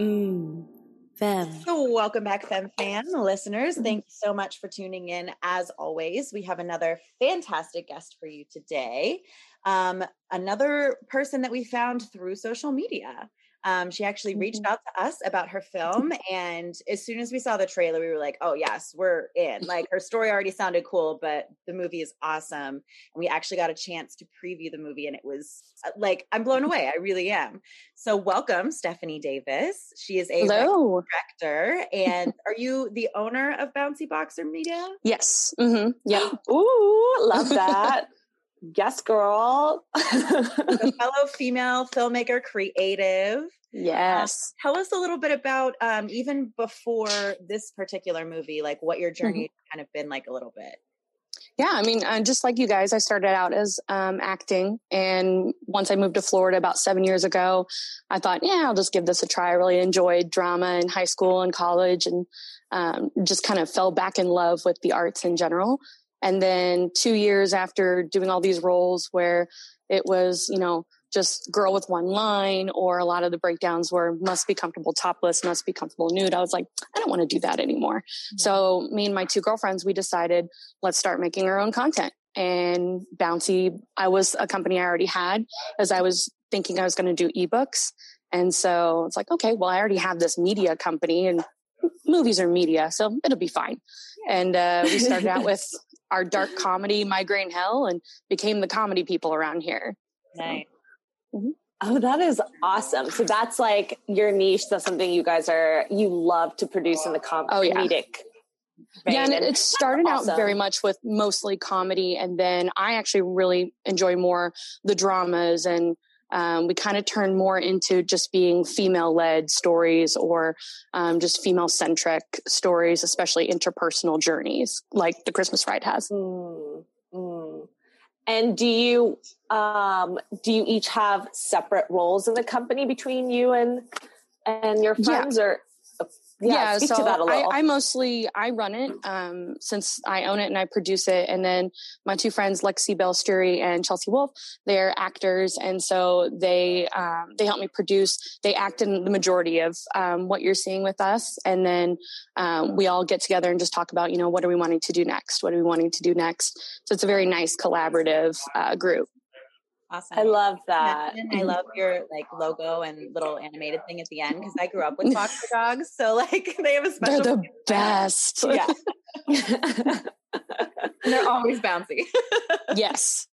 Mmm, Femme. So welcome back, Femme fan listeners. Thank you so much for tuning in. As always, we have another fantastic guest for you today. Um, another person that we found through social media. Um, she actually reached Mm-hmm. out to us about her film, and as soon as we saw the trailer, we were like, "Oh yes, we're in!" Like her story already sounded cool, but the movie is awesome. And we actually got a chance to preview the movie, and it was uh, like I'm blown away. I really am. So, welcome, Stephanie Davis. She is a director, and are you the owner of Bouncy Boxer Media? Yes. Mm-hmm. Yep. Ooh, love that. Yes, girl. A fellow female filmmaker, creative. yes. Tell us a little bit about um, even before this particular movie, like what your journey kind of been like a little bit. Yeah. I mean, uh, just like you guys, I started out as um, acting. And once I moved to Florida about seven years ago, I thought, yeah, I'll just give this a try. I really enjoyed drama in high school and college and um, just kind of fell back in love with the arts in general. And then two years after doing all these roles where it was, you know, just girl with one line or a lot of the breakdowns were must be comfortable topless, must be comfortable nude. I was like, I don't want to do that anymore. So me and my two girlfriends, we decided let's start making our own content. And Bouncy, I was a company I already had as I was thinking I was going to do ebooks. And so it's like, okay, well, I already have this media company and movies are media, so it'll be fine. And uh, we started out with our dark comedy, Migraine Hell, and became the comedy people around here. Nice. Mm-hmm. Oh, that is awesome. So that's like your niche. That's something you guys are, you love to produce in the com- Oh, yeah. comedic. yeah, and it, it started out very much with mostly comedy, and then I actually really enjoy more the dramas, and um, we kind of turned more into just being female-led stories or um, just female-centric stories, especially interpersonal journeys, like the Christmas Ride has. Mm, mm. And do you, um, do you each have separate roles in the company between you and, and your Yeah. friends or? Yeah, speak so to that a little. I, I mostly I run it um, since I own it and I produce it, and then my two friends Lexi Bellstery and Chelsea Wolf, they're actors, and so they um, they help me produce. They act in the majority of um, what you're seeing with us, and then um, we all get together and just talk about you know what are we wanting to do next, what are we wanting to do next. So it's a very nice collaborative uh, group. Awesome. I love that. I love your like logo and little animated thing at the end because I grew up with boxer dogs, so like they have a special They're the best. yeah, they're always bouncy. yes.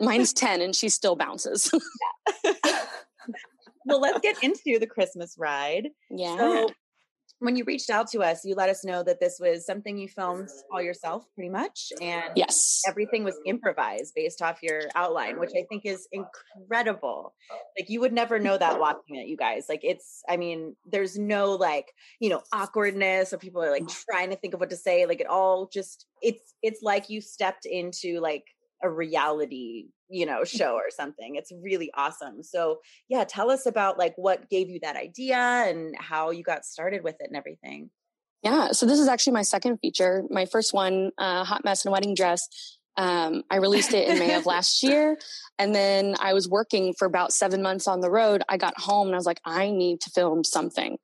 Mine's 10 and she still bounces. well, let's get into the Christmas ride. yeah. So, when you reached out to us, you let us know that this was something you filmed all yourself, pretty much, and yes. everything was improvised based off your outline, which I think is incredible. Like you would never know that watching it, you guys. Like it's, I mean, there's no like, you know, awkwardness or people are like trying to think of what to say. Like it all just it's it's like you stepped into like a reality, you know, show or something. It's really awesome. So yeah, tell us about like what gave you that idea and how you got started with it and everything. Yeah. So this is actually my second feature. My first one, uh, Hot Mess and Wedding Dress. Um, I released it in May of last year. And then I was working for about seven months on the road. I got home and I was like, I need to film something.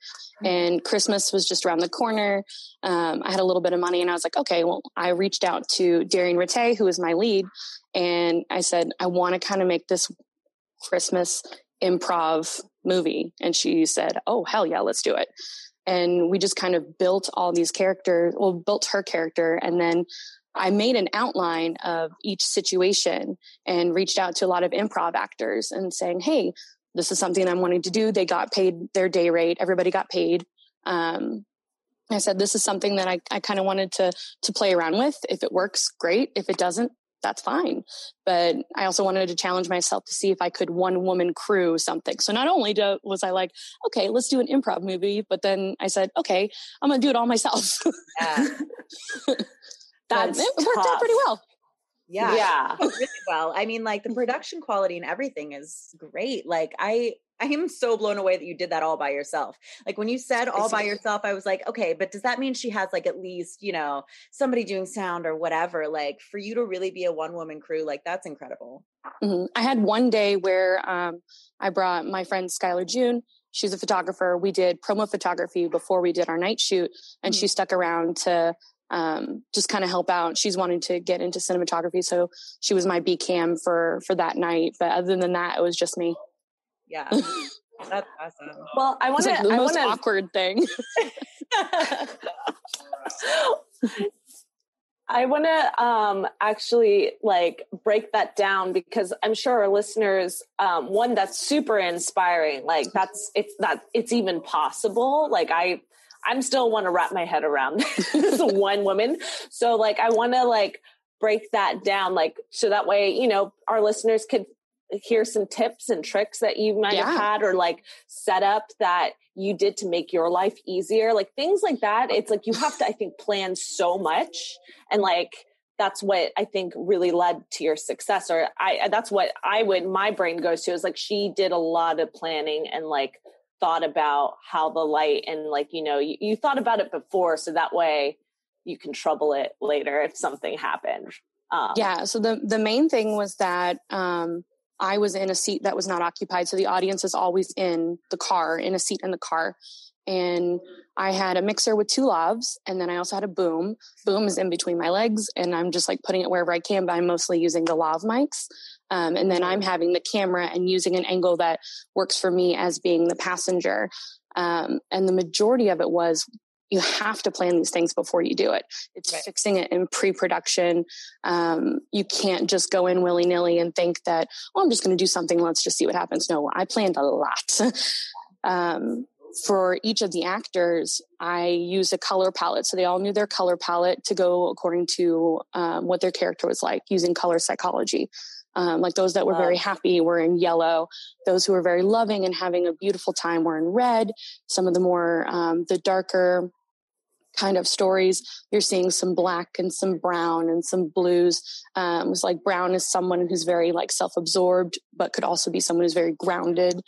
And Christmas was just around the corner. Um, I had a little bit of money and I was like, okay, well, I reached out to Darian Rate, who is my lead. And I said, I want to kind of make this Christmas improv movie. And she said, oh, hell yeah, let's do it. and we just kind of built all these characters well built her character and then I made an outline of each situation and reached out to a lot of improv actors and saying, Hey, this is something I'm wanting to do. They got paid their day rate. Everybody got paid. Um, I said, this is something that I, I kind of wanted to, to play around with. If it works, great. If it doesn't, that's fine. But I also wanted to challenge myself to see if I could one woman crew something. So not only do, was I like, okay, let's do an improv movie, but then I said, okay, I'm going to do it all myself. Yeah. That's it worked out pretty well. Yeah. Yeah. really well. I mean, like the production quality and everything is great. Like I I am so blown away that you did that all by yourself. Like when you said all by yourself, I was like, okay, but does that mean she has like at least, you know, somebody doing sound or whatever? Like for you to really be a one woman crew, like that's incredible. Mm-hmm. I had one day where um, I brought my friend Skylar June. She's a photographer. We did promo photography before we did our night shoot, and mm-hmm. she stuck around to um, just kind of help out. She's wanting to get into cinematography, so she was my B cam for for that night. But other than that, it was just me. Yeah, that's awesome. Well, I want to. Like the I most wanna... awkward thing. I want to um, actually like break that down because I'm sure our listeners, um, one that's super inspiring. Like that's it's that it's even possible. Like I I'm still want to wrap my head around this one woman. So like I want to like break that down like so that way, you know, our listeners could hear some tips and tricks that you might yeah. have had or like set up that you did to make your life easier. Like things like that. It's like you have to I think plan so much and like that's what I think really led to your success or I that's what I would my brain goes to is like she did a lot of planning and like thought about how the light and like you know you, you thought about it before so that way you can trouble it later if something happened. Um, yeah so the the main thing was that um, i was in a seat that was not occupied so the audience is always in the car in a seat in the car and i had a mixer with two lavs and then i also had a boom boom is in between my legs and i'm just like putting it wherever i can but i'm mostly using the lav mics um, and then I'm having the camera and using an angle that works for me as being the passenger. Um, and the majority of it was you have to plan these things before you do it. It's right. fixing it in pre-production. Um, you can't just go in willy nilly and think that, oh, I'm just going to do something. Let's just see what happens. No, I planned a lot. um, for each of the actors, I used a color palette. So they all knew their color palette to go according to um, what their character was like using color psychology. Um, like those that were very happy were in yellow. Those who were very loving and having a beautiful time were in red. Some of the more, um, the darker kind of stories, you're seeing some black and some brown and some blues. Um, it's like brown is someone who's very like self-absorbed, but could also be someone who's very grounded.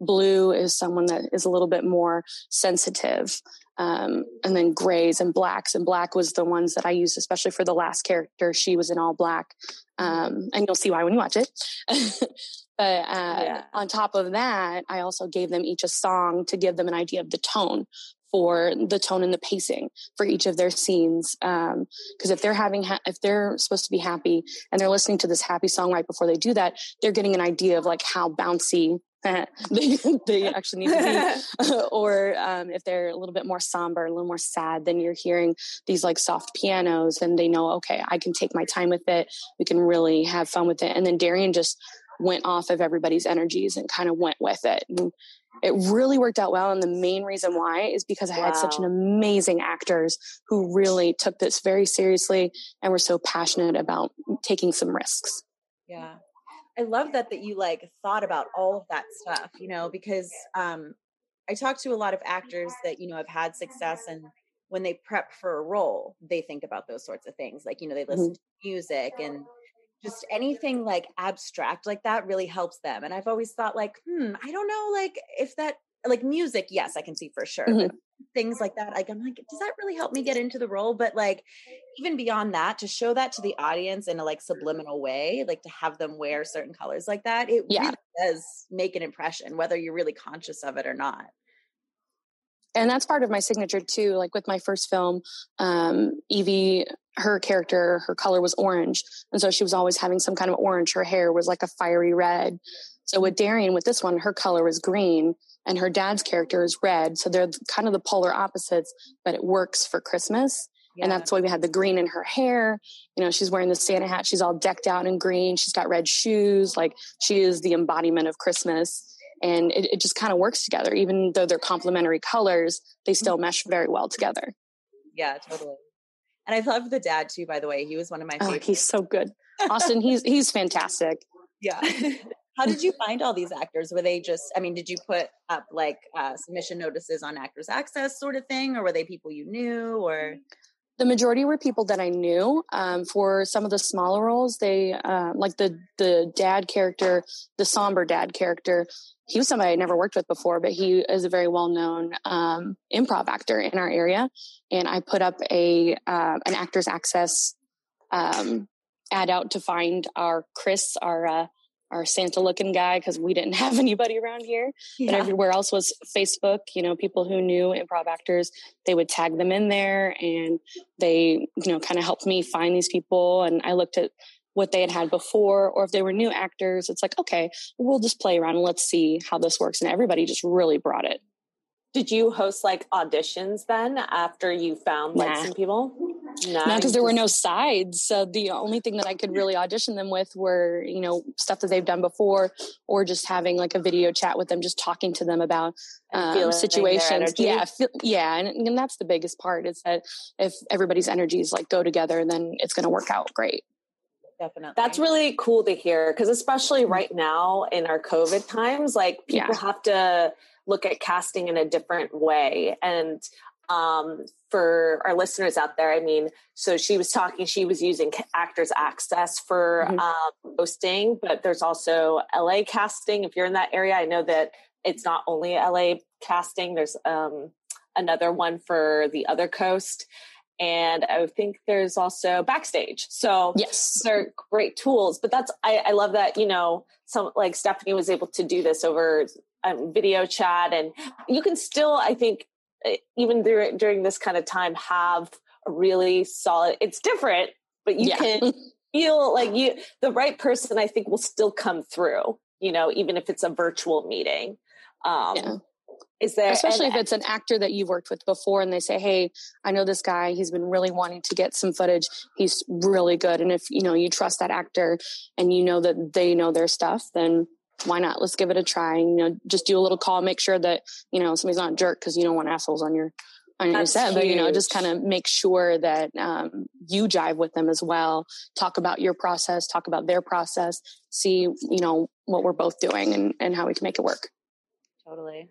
Blue is someone that is a little bit more sensitive. Um, and then grays and blacks. And black was the ones that I used, especially for the last character. She was in all black. Um, and you'll see why when you watch it. but uh, yeah. on top of that, I also gave them each a song to give them an idea of the tone for the tone and the pacing for each of their scenes. Because um, if they're having, ha- if they're supposed to be happy and they're listening to this happy song right before they do that, they're getting an idea of like how bouncy they, they actually need to be or um, if they're a little bit more somber a little more sad then you're hearing these like soft pianos and they know okay i can take my time with it we can really have fun with it and then darian just went off of everybody's energies and kind of went with it and it really worked out well and the main reason why is because i wow. had such an amazing actors who really took this very seriously and were so passionate about taking some risks yeah I love that that you like thought about all of that stuff, you know, because um I talk to a lot of actors that, you know, have had success and when they prep for a role, they think about those sorts of things. Like, you know, they listen mm-hmm. to music and just anything like abstract like that really helps them. And I've always thought like, hmm, I don't know like if that like music, yes, I can see for sure. Mm-hmm. things like that, like I'm like, does that really help me get into the role? But like, even beyond that, to show that to the audience in a like subliminal way, like to have them wear certain colors like that, it yeah. really does make an impression, whether you're really conscious of it or not. And that's part of my signature too. Like with my first film, um, Evie, her character, her color was orange. And so she was always having some kind of orange. Her hair was like a fiery red. So with Darian, with this one, her color was green and her dad's character is red. So they're kind of the polar opposites, but it works for Christmas. Yeah. And that's why we had the green in her hair. You know, she's wearing the Santa hat. She's all decked out in green. She's got red shoes. Like she is the embodiment of Christmas. And it, it just kind of works together. Even though they're complementary colors, they still mm-hmm. mesh very well together. Yeah, totally. And I love the dad too, by the way. He was one of my favorites. Oh, he's so good. Austin, he's he's fantastic. Yeah. How did you find all these actors? Were they just, I mean, did you put up like uh, submission notices on Actors Access sort of thing, or were they people you knew, or? The majority were people that I knew. Um, for some of the smaller roles, they uh, like the the dad character, the somber dad character. He was somebody I never worked with before, but he is a very well known um, improv actor in our area. And I put up a uh, an Actors Access um, ad out to find our Chris, our uh, our Santa looking guy because we didn't have anybody around here. Yeah. But everywhere else was Facebook. You know, people who knew improv actors, they would tag them in there, and they, you know, kind of helped me find these people. And I looked at what they had had before, or if they were new actors. It's like, okay, we'll just play around and let's see how this works. And everybody just really brought it. Did you host like auditions then after you found like nah. some people? No, nah, because there were no sides. So the only thing that I could really audition them with were, you know, stuff that they've done before, or just having like a video chat with them, just talking to them about um, situations. Yeah, feel, yeah, and, and that's the biggest part is that if everybody's energies like go together, then it's going to work out great. Definitely. That's really cool to hear because especially mm-hmm. right now in our COVID times, like people yeah. have to look at casting in a different way. And um, for our listeners out there, I mean, so she was talking, she was using Actors Access for mm-hmm. um, hosting, but there's also LA casting. If you're in that area, I know that it's not only LA casting, there's um, another one for the other coast. And I think there's also backstage. So yes, they're great tools. But that's I, I love that you know some like Stephanie was able to do this over um, video chat and you can still i think even during, during this kind of time have a really solid it's different but you yeah. can feel like you the right person i think will still come through you know even if it's a virtual meeting um yeah. Is there especially if it's an actor that you've worked with before and they say hey i know this guy he's been really wanting to get some footage he's really good and if you know you trust that actor and you know that they know their stuff then why not? Let's give it a try. And, you know, just do a little call, make sure that, you know, somebody's not a jerk because you don't want assholes on your, on your set, huge. but you know, just kind of make sure that um, you jive with them as well. Talk about your process, talk about their process, see, you know, what we're both doing and, and how we can make it work. Totally.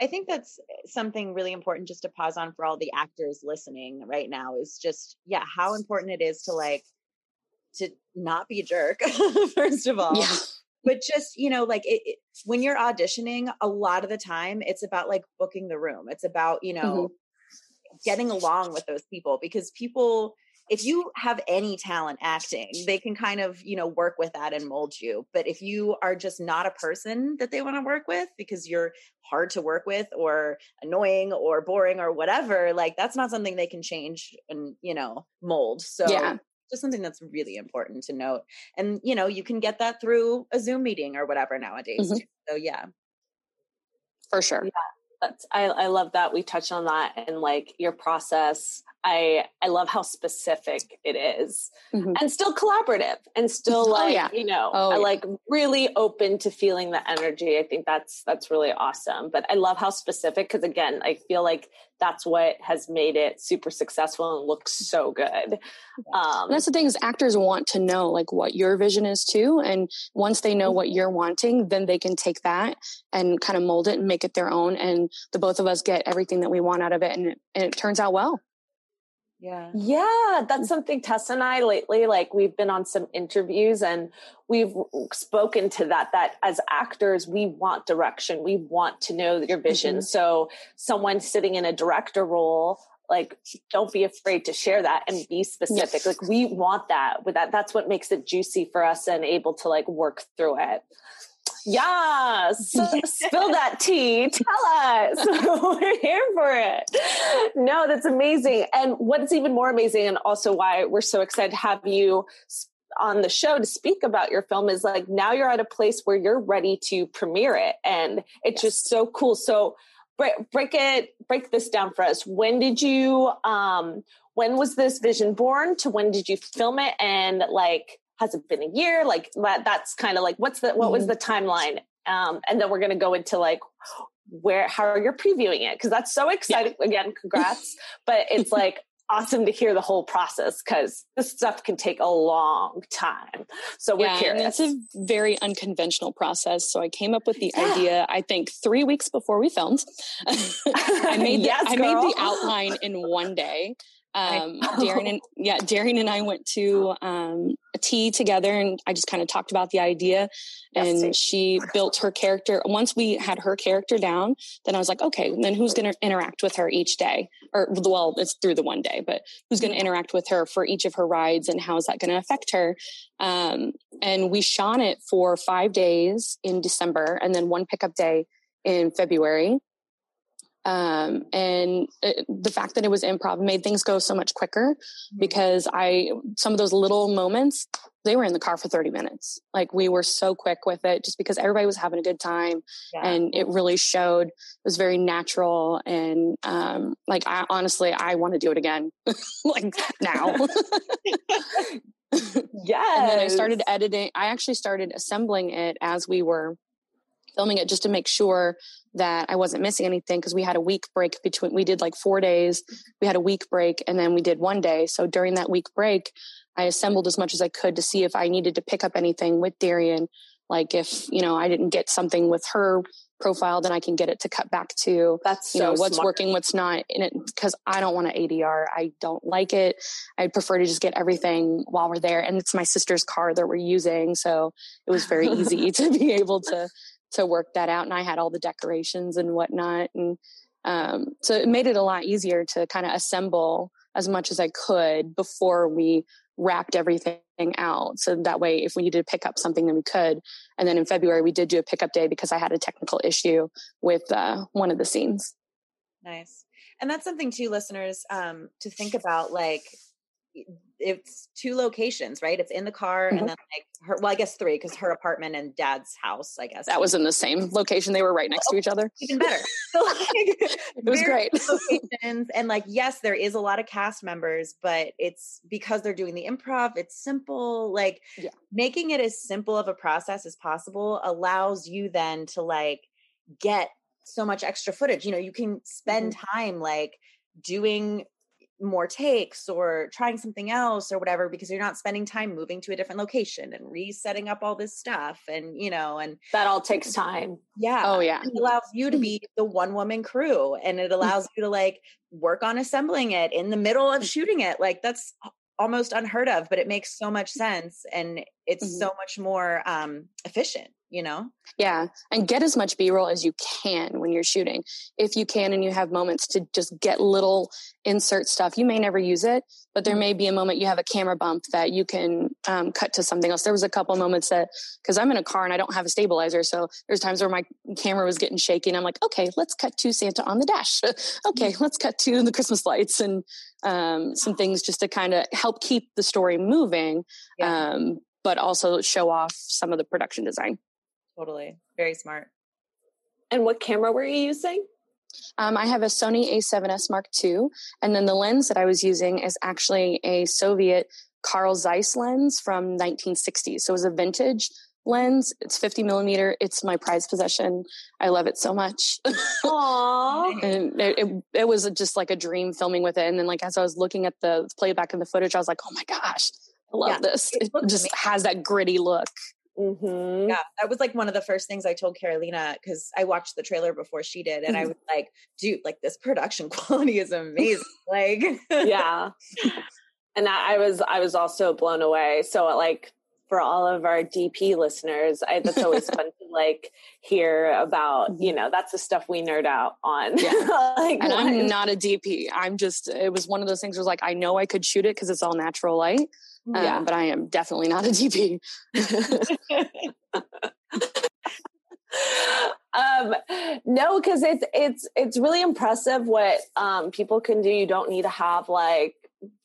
I think that's something really important just to pause on for all the actors listening right now is just, yeah, how important it is to like, to not be a jerk, first of all. Yeah but just you know like it, it, when you're auditioning a lot of the time it's about like booking the room it's about you know mm-hmm. getting along with those people because people if you have any talent acting they can kind of you know work with that and mold you but if you are just not a person that they want to work with because you're hard to work with or annoying or boring or whatever like that's not something they can change and you know mold so yeah just something that's really important to note. And you know, you can get that through a Zoom meeting or whatever nowadays. Mm-hmm. So yeah. For sure. Yeah. That's I, I love that we touched on that and like your process I I love how specific it is. Mm-hmm. and still collaborative and still oh, like oh, yeah. you know oh, yeah. like really open to feeling the energy. I think that's that's really awesome. But I love how specific because again, I feel like that's what has made it super successful and looks so good. Um, that's the thing is actors want to know like what your vision is too, and once they know what mm-hmm. you're wanting, then they can take that and kind of mold it and make it their own. And the both of us get everything that we want out of it, and it, and it turns out well. Yeah. Yeah. That's something Tessa and I lately, like we've been on some interviews and we've spoken to that, that as actors, we want direction. We want to know your vision. Mm-hmm. So someone sitting in a director role, like don't be afraid to share that and be specific. Yes. Like we want that with that. That's what makes it juicy for us and able to like work through it. Yes. Spill that tea. Tell us. we're here for it. No, that's amazing. And what's even more amazing, and also why we're so excited to have you on the show to speak about your film is like now you're at a place where you're ready to premiere it and it's yes. just so cool so break, break it break this down for us when did you um when was this vision born to when did you film it and like has it been a year like that that's kind of like what's the what was mm-hmm. the timeline um and then we're going to go into like where how are you're previewing it because that's so exciting yeah. again congrats but it's like awesome to hear the whole process because this stuff can take a long time. So we're yeah, curious. it's a very unconventional process. So I came up with the yeah. idea, I think three weeks before we filmed. I made the, yes, I made the outline in one day. Um, Darian and yeah, Darian and I went to um, a tea together, and I just kind of talked about the idea. And yes, she built her character. Once we had her character down, then I was like, okay, then who's going to interact with her each day? Or well, it's through the one day, but who's going to mm-hmm. interact with her for each of her rides, and how is that going to affect her? Um, and we shot it for five days in December, and then one pickup day in February. Um, and it, the fact that it was improv made things go so much quicker mm-hmm. because I, some of those little moments, they were in the car for 30 minutes. Like we were so quick with it just because everybody was having a good time yeah. and it really showed. It was very natural. And, um, like, I honestly, I want to do it again, like now. yeah. And then I started editing. I actually started assembling it as we were filming it just to make sure that I wasn't missing anything because we had a week break between we did like 4 days we had a week break and then we did one day. So during that week break I assembled as much as I could to see if I needed to pick up anything with Darian. Like if you know I didn't get something with her profile then I can get it to cut back to that's you know what's smart. working what's not in it because I don't want to ADR I don't like it. I'd prefer to just get everything while we're there and it's my sister's car that we're using so it was very easy to be able to to work that out and i had all the decorations and whatnot and um, so it made it a lot easier to kind of assemble as much as i could before we wrapped everything out. So that way if we needed to pick up something then we could. And then in february we did do a pickup day because i had a technical issue with uh, one of the scenes. Nice. And that's something too listeners um, to think about like it's two locations, right? It's in the car mm-hmm. and then like her well, I guess three because her apartment and dad's house, I guess. That was in the same location. They were right next oh, to each other. Even better. So like it was great. locations and like yes, there is a lot of cast members, but it's because they're doing the improv, it's simple. Like yeah. making it as simple of a process as possible allows you then to like get so much extra footage. You know, you can spend mm-hmm. time like doing more takes or trying something else or whatever because you're not spending time moving to a different location and resetting up all this stuff and you know and that all takes time. Yeah oh yeah. it allows you to mm-hmm. be the one woman crew and it allows you to like work on assembling it in the middle of shooting it like that's almost unheard of but it makes so much sense and it's mm-hmm. so much more um efficient you know yeah and get as much b-roll as you can when you're shooting if you can and you have moments to just get little insert stuff you may never use it but there mm-hmm. may be a moment you have a camera bump that you can um, cut to something else there was a couple moments that because i'm in a car and i don't have a stabilizer so there's times where my camera was getting shaky and i'm like okay let's cut to santa on the dash okay let's cut to the christmas lights and um, some things just to kind of help keep the story moving yeah. um, but also show off some of the production design Totally. Very smart. And what camera were you using? Um, I have a Sony A7S Mark II, and then the lens that I was using is actually a Soviet Carl Zeiss lens from 1960s. So it was a vintage lens. It's 50 millimeter. It's my prized possession. I love it so much. Aww. and it, it, it, was just like a dream filming with it. And then like as I was looking at the playback and the footage, I was like, oh my gosh, I love yeah, this. It, it just amazing. has that gritty look. Mm-hmm. Yeah, that was like one of the first things I told Carolina because I watched the trailer before she did, and I mm-hmm. was like, "Dude, like this production quality is amazing!" like, yeah. And I, I was I was also blown away. So like for all of our DP listeners, I, that's always fun to like hear about. You know, that's the stuff we nerd out on. Yeah. like, and I'm not a DP. I'm just. It was one of those things. Where was like I know I could shoot it because it's all natural light, yeah. Um, but I am definitely not a DP. um, no, because it's it's it's really impressive what um, people can do. You don't need to have like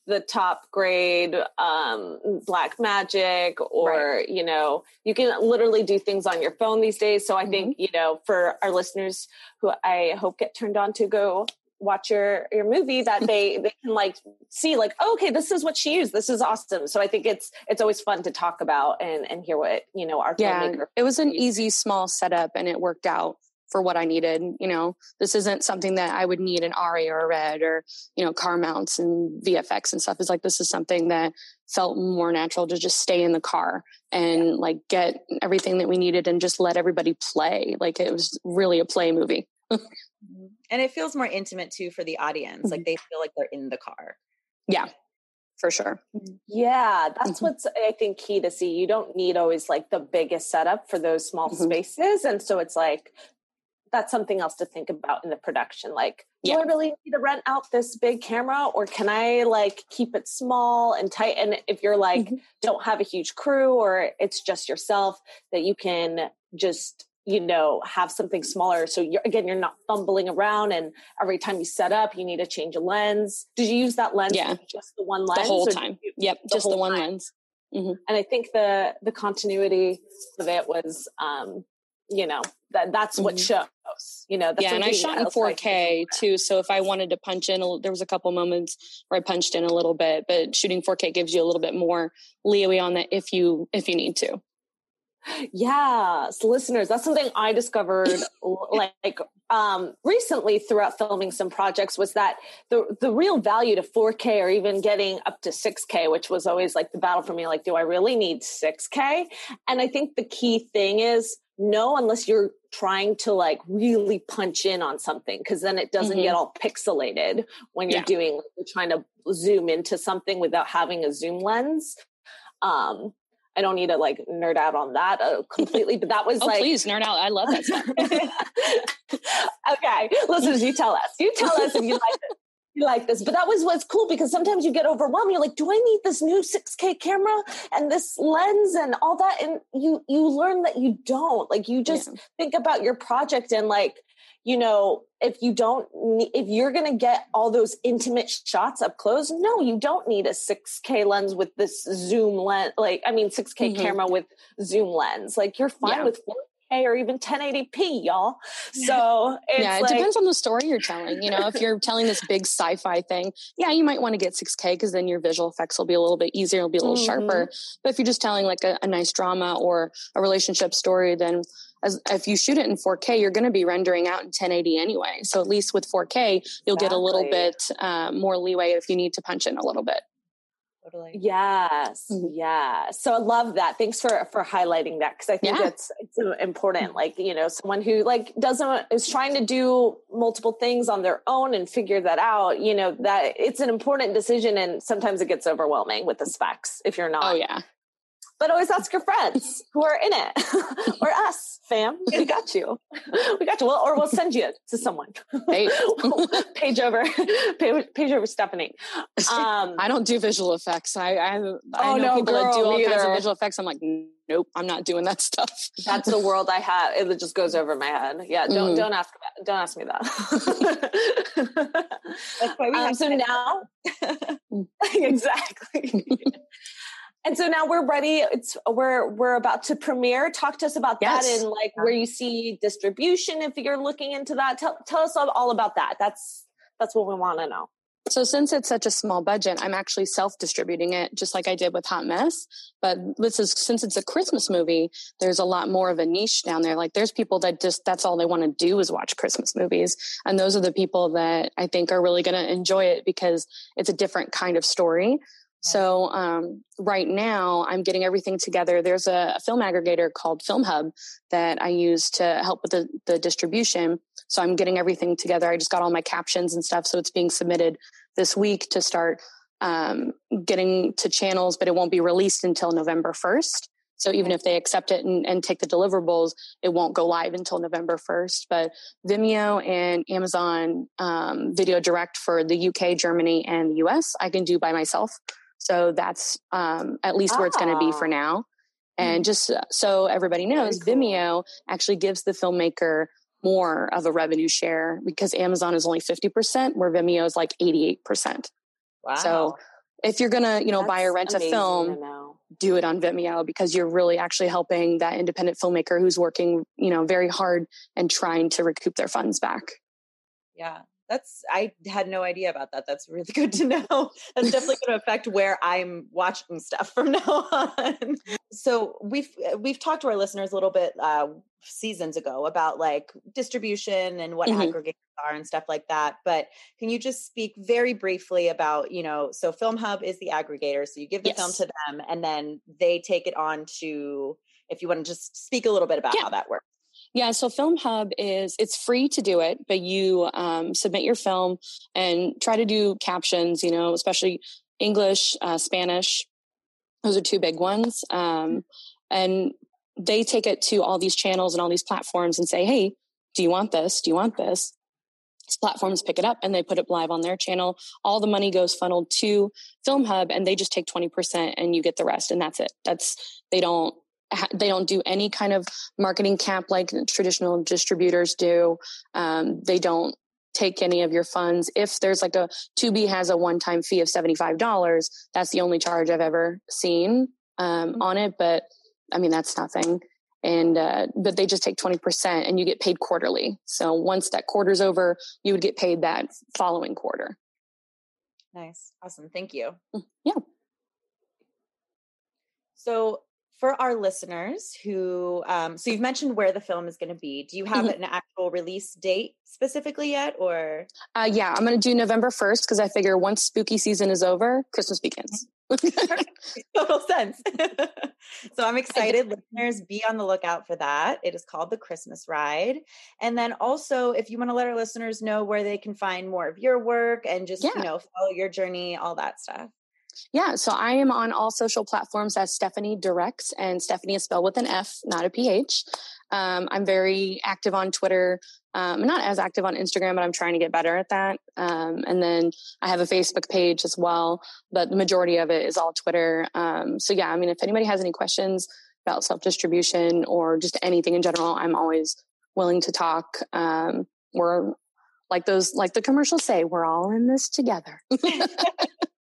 the top grade um, Blackmagic or right. you know you can literally do things on your phone these days so i mm-hmm. think you know for our listeners who i hope get turned on to go watch your your movie that they they can like see like oh, okay this is what she used this is awesome so i think it's it's always fun to talk about and and hear what you know our yeah it was an easy small setup and it worked out for what I needed. You know, this isn't something that I would need an ARRI or a red or, you know, car mounts and VFX and stuff. It's like this is something that felt more natural to just stay in the car and yeah. like get everything that we needed and just let everybody play. Like it was really a play movie. Mm-hmm. and it feels more intimate too for the audience. Like mm-hmm. they feel like they're in the car. Yeah for sure. Yeah, that's mm-hmm. what's I think key to see. You don't need always like the biggest setup for those small mm-hmm. spaces, and so it's like that's something else to think about in the production. Like, yeah. do I really need to rent out this big camera or can I like keep it small and tight? And if you're like, mm-hmm. don't have a huge crew or it's just yourself, that you can just you know have something smaller. So you're again you're not fumbling around and every time you set up you need to change a lens. Did you use that lens yeah. just the one lens the whole time. yep the just the one time? lens. Mm-hmm. and i think the the continuity of it was um you know that that's what mm-hmm. shows you know yeah and i shot in 4k like too so if i wanted to punch in a, there was a couple moments where i punched in a little bit but shooting 4k gives you a little bit more leeway on that if you if you need to yeah so listeners that's something i discovered like um recently throughout filming some projects was that the the real value to 4k or even getting up to 6k which was always like the battle for me like do i really need 6k and i think the key thing is no unless you're trying to like really punch in on something because then it doesn't mm-hmm. get all pixelated when you're yeah. doing you're trying to zoom into something without having a zoom lens um I don't need to like nerd out on that uh, completely, but that was oh, like, please nerd out. I love that stuff. okay, listen, you tell us. You tell us if you like it like this. But that was what's cool because sometimes you get overwhelmed. You're like, do I need this new 6K camera and this lens and all that? And you you learn that you don't. Like you just yeah. think about your project and like, you know, if you don't if you're going to get all those intimate shots up close, no, you don't need a 6K lens with this zoom lens. Like, I mean, 6K mm-hmm. camera with zoom lens. Like you're fine yeah. with 4K or even 1080p, y'all. So yeah, it like, depends on the story you're telling. You know, if you're telling this big sci-fi thing, yeah, you might want to get 6K because then your visual effects will be a little bit easier, it'll be a little mm-hmm. sharper. But if you're just telling like a, a nice drama or a relationship story, then as, if you shoot it in 4K, you're going to be rendering out in 1080 anyway. So at least with 4K, you'll exactly. get a little bit uh, more leeway if you need to punch in a little bit. Totally. Yes. Mm-hmm. yeah so i love that. Thanks for for highlighting that because i think yeah. it's it's important. Like you know someone who like doesn't is trying to do multiple things on their own and figure that out you know that it's an important decision and sometimes it gets overwhelming with the specs if you're not oh yeah but always ask your friends who are in it or us, fam. We got you. We got you. Well, or we'll send you to someone. Hey. page over, page, page over Stephanie. Um, I don't do visual effects. I, I, I oh, know no, people girl, that do all kinds of visual effects. I'm like, nope, I'm not doing that stuff. That's the world I have. It just goes over my head. Yeah, don't mm. don't ask don't ask me that. That's why we um, so now exactly. And so now we're ready. It's we're we're about to premiere. Talk to us about yes. that and like where you see distribution if you're looking into that. Tell tell us all, all about that. That's that's what we want to know. So since it's such a small budget, I'm actually self-distributing it just like I did with Hot Mess. But this is since it's a Christmas movie, there's a lot more of a niche down there. Like there's people that just that's all they want to do is watch Christmas movies. And those are the people that I think are really going to enjoy it because it's a different kind of story. So um, right now, I'm getting everything together. There's a, a, film aggregator called Film Hub that I use to help with the, the distribution. So I'm getting everything together. I just got all my captions and stuff. So it's being submitted this week to start um, getting to channels, but it won't be released until November 1st. So even if they accept it and, and, take the deliverables, it won't go live until November 1st. But Vimeo and Amazon um, Video Direct for the UK, Germany, and the US, I can do by myself. So that's um, at least where it's going to be for ah. now. And mm. just so everybody knows, cool. Vimeo actually gives the filmmaker more of a revenue share because Amazon is only 50%, where Vimeo is like 88%. Wow. So if you're gonna, you know, That's buy or rent a film, do it on Vimeo because you're really actually helping that independent filmmaker who's working, you know, very hard and trying to recoup their funds back. Yeah that's i had no idea about that that's really good to know that's definitely going to affect where i'm watching stuff from now on so we've uh, we've talked to our listeners a little bit uh, seasons ago about like distribution and what mm-hmm. aggregators are and stuff like that but can you just speak very briefly about you know so film hub is the aggregator so you give the yes. film to them and then they take it on to if you want to just speak a little bit about yeah. how that works yeah, so Film Hub is it's free to do it, but you um, submit your film and try to do captions. You know, especially English, uh, Spanish. Those are two big ones, um, and they take it to all these channels and all these platforms and say, "Hey, do you want this? Do you want this?" These platforms pick it up and they put it live on their channel. All the money goes funneled to Film Hub, and they just take twenty percent, and you get the rest, and that's it. That's they don't they don't do any kind of marketing cap like traditional distributors do. Um, they don't take any of your funds. If there's like a Tubi has a one time fee of $75, that's the only charge I've ever seen um, mm-hmm. on it. But I mean, that's nothing. And, uh, but they just take 20% and you get paid quarterly. So once that quarter's over, you would get paid that following quarter. Nice. Awesome. Thank you. Mm, yeah. So for our listeners who um, so you've mentioned where the film is going to be. Do you have mm-hmm. an actual release date specifically yet or? Uh, yeah i'm going to do november 1st because i figure once spooky season is over christmas begins. Total sense. So i'm excited. Listeners be on the lookout for that. It is called the christmas ride. And then also if you want to let our listeners know where they can find more of your work and just yeah. you know follow your journey all that stuff yeah, so I am on all social platforms as Stephanie Directs, and Stephanie is spelled with an F, not a PH. Um, I'm very active on Twitter. Um, I'm not as active on Instagram, but I'm trying to get better at that. Um, and then I have a Facebook page as well, but the majority of it is all Twitter. Um, so yeah, I mean, if anybody has any questions about self distribution or just anything in general, I'm always willing to talk. Um, we're like those, like the commercials say, we're all in this together.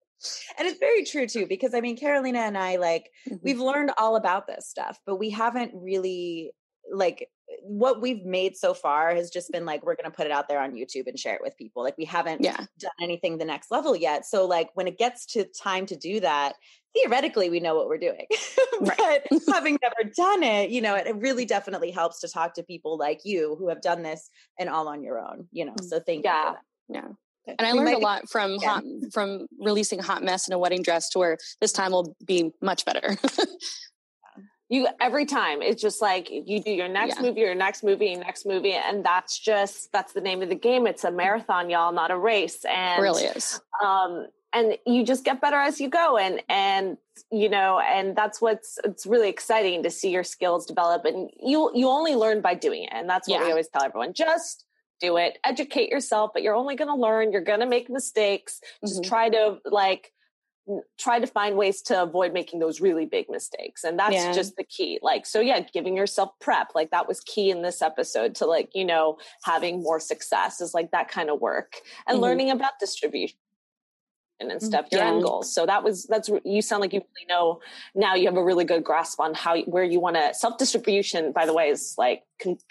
and it's very true too because i mean carolina and i like mm-hmm. we've learned all about this stuff but we haven't really like what we've made so far has just been like we're going to put it out there on YouTube and share it with people. Like we haven't yeah. done anything the next level yet. So like when it gets to time to do that, theoretically we know what we're doing. but having never done it, you know, it, it, really definitely helps to talk to people like you who have done this and all on your own, you know. Mm, so thank yeah. you. Yeah. And I learned a lot from yeah. hot, from releasing a hot mess in a wedding dress to where this time will be much better. you every time it's just like you do your next yeah. movie, your next movie, your next movie, and that's just that's the name of the game. It's a marathon, y'all, not a race. And it really is. Um, and you just get better as you go and and you know and that's what's it's really exciting to see your skills develop and you you only learn by doing it and that's what yeah. we always tell everyone just do it educate yourself but you're only going to learn you're going to make mistakes just mm-hmm. try to like try to find ways to avoid making those really big mistakes and that's yeah. just the key like so yeah giving yourself prep like that was key in this episode to like you know having more success is like that kind of work and mm-hmm. learning about distribution and mm, stuff your yeah. end goals. So that was that's you sound like you really know now you have a really good grasp on how where you want to self distribution by the way is like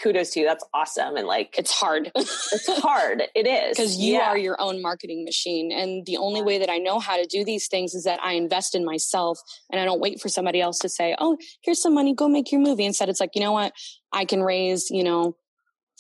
kudos to you. That's awesome. And like it's hard. it's hard. It is. Because you yeah. are your own marketing machine. And the only way that i know how to do these things is that i invest in myself and i don't wait for somebody else to say oh here's some money. Go make your movie. Instead it's like you know what? I can raise you know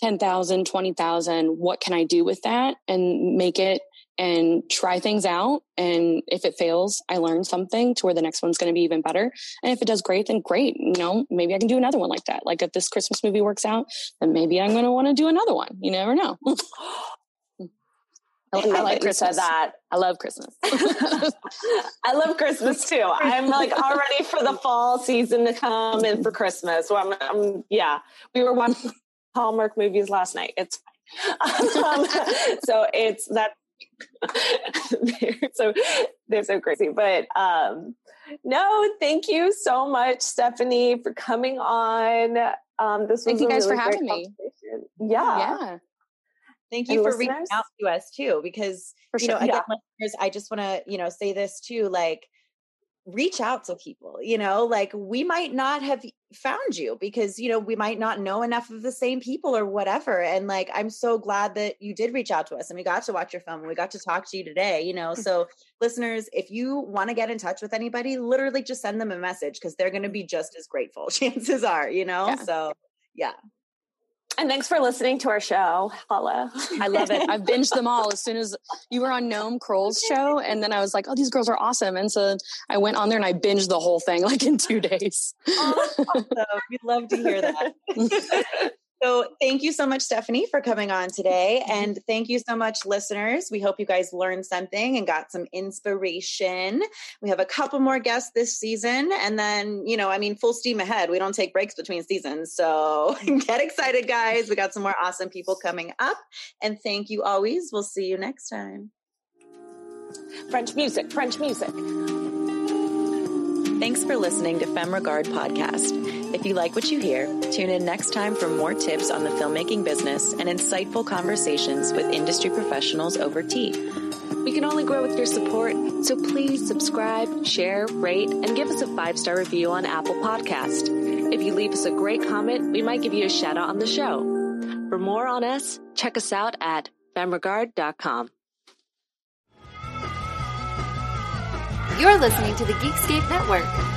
10,000, 20,000, what can I do with that and make it and try things out. And if it fails, I learn something to where the next one's going to be even better. And if it does great, then great. You know, maybe I can do another one like that. Like if this Christmas movie works out, then maybe I'm going to want to do another one. You never know. I, I like Christmas. that. I love Christmas. I love Christmas too. I'm like all ready for the fall season to come and for Christmas. So I'm, I'm yeah. We were watching Hallmark movies last night. It's um, so it's that they're so they're so crazy. But um, no, thank you so much, Stephanie, for coming on. Um, this thank you guys really for having me. Yeah. Yeah. Thank you and for listeners? reaching out to us too, because for you know, again, yeah. listeners, I just want to, you know, say this too, like reach out to people you know like we might not have found you because you know we might not know enough of the same people or whatever and like i'm so glad that you did reach out to us and we got to watch your film and we got to talk to you today you know mm. so listeners if you want to get in touch with anybody literally just send them a message because they're going to be just as grateful chances are you know yeah. so yeah and thanks for listening to our show. Hello. I love it. I've binged them all as soon as you were on Noam Kroll's show. And then I was like, oh, these girls are awesome. And so I went on there and I binged the whole thing like in two days. awesome. We'd love to hear that. So, thank you so much, Stephanie, for coming on today. Mm-hmm. And thank you so much, listeners. We hope you guys learned something and got some inspiration. We have a couple more guests this season. And then, you know, I mean, full steam ahead. We don't take breaks between seasons. So, get excited, guys. We got some more awesome people coming up. And thank you always. We'll see you next time. French music, French music. Thanks for listening to Femme Regard Podcast. If you like what you hear, tune in next time for more tips on the filmmaking business and insightful conversations with industry professionals over tea. We can only grow with your support, so please subscribe, share, rate, and give us a five star review on Apple Podcast. If you leave us a great comment, we might give you a shout out on the show. For more on us, check us out at femregard.com. You're listening to the Geekscape Network.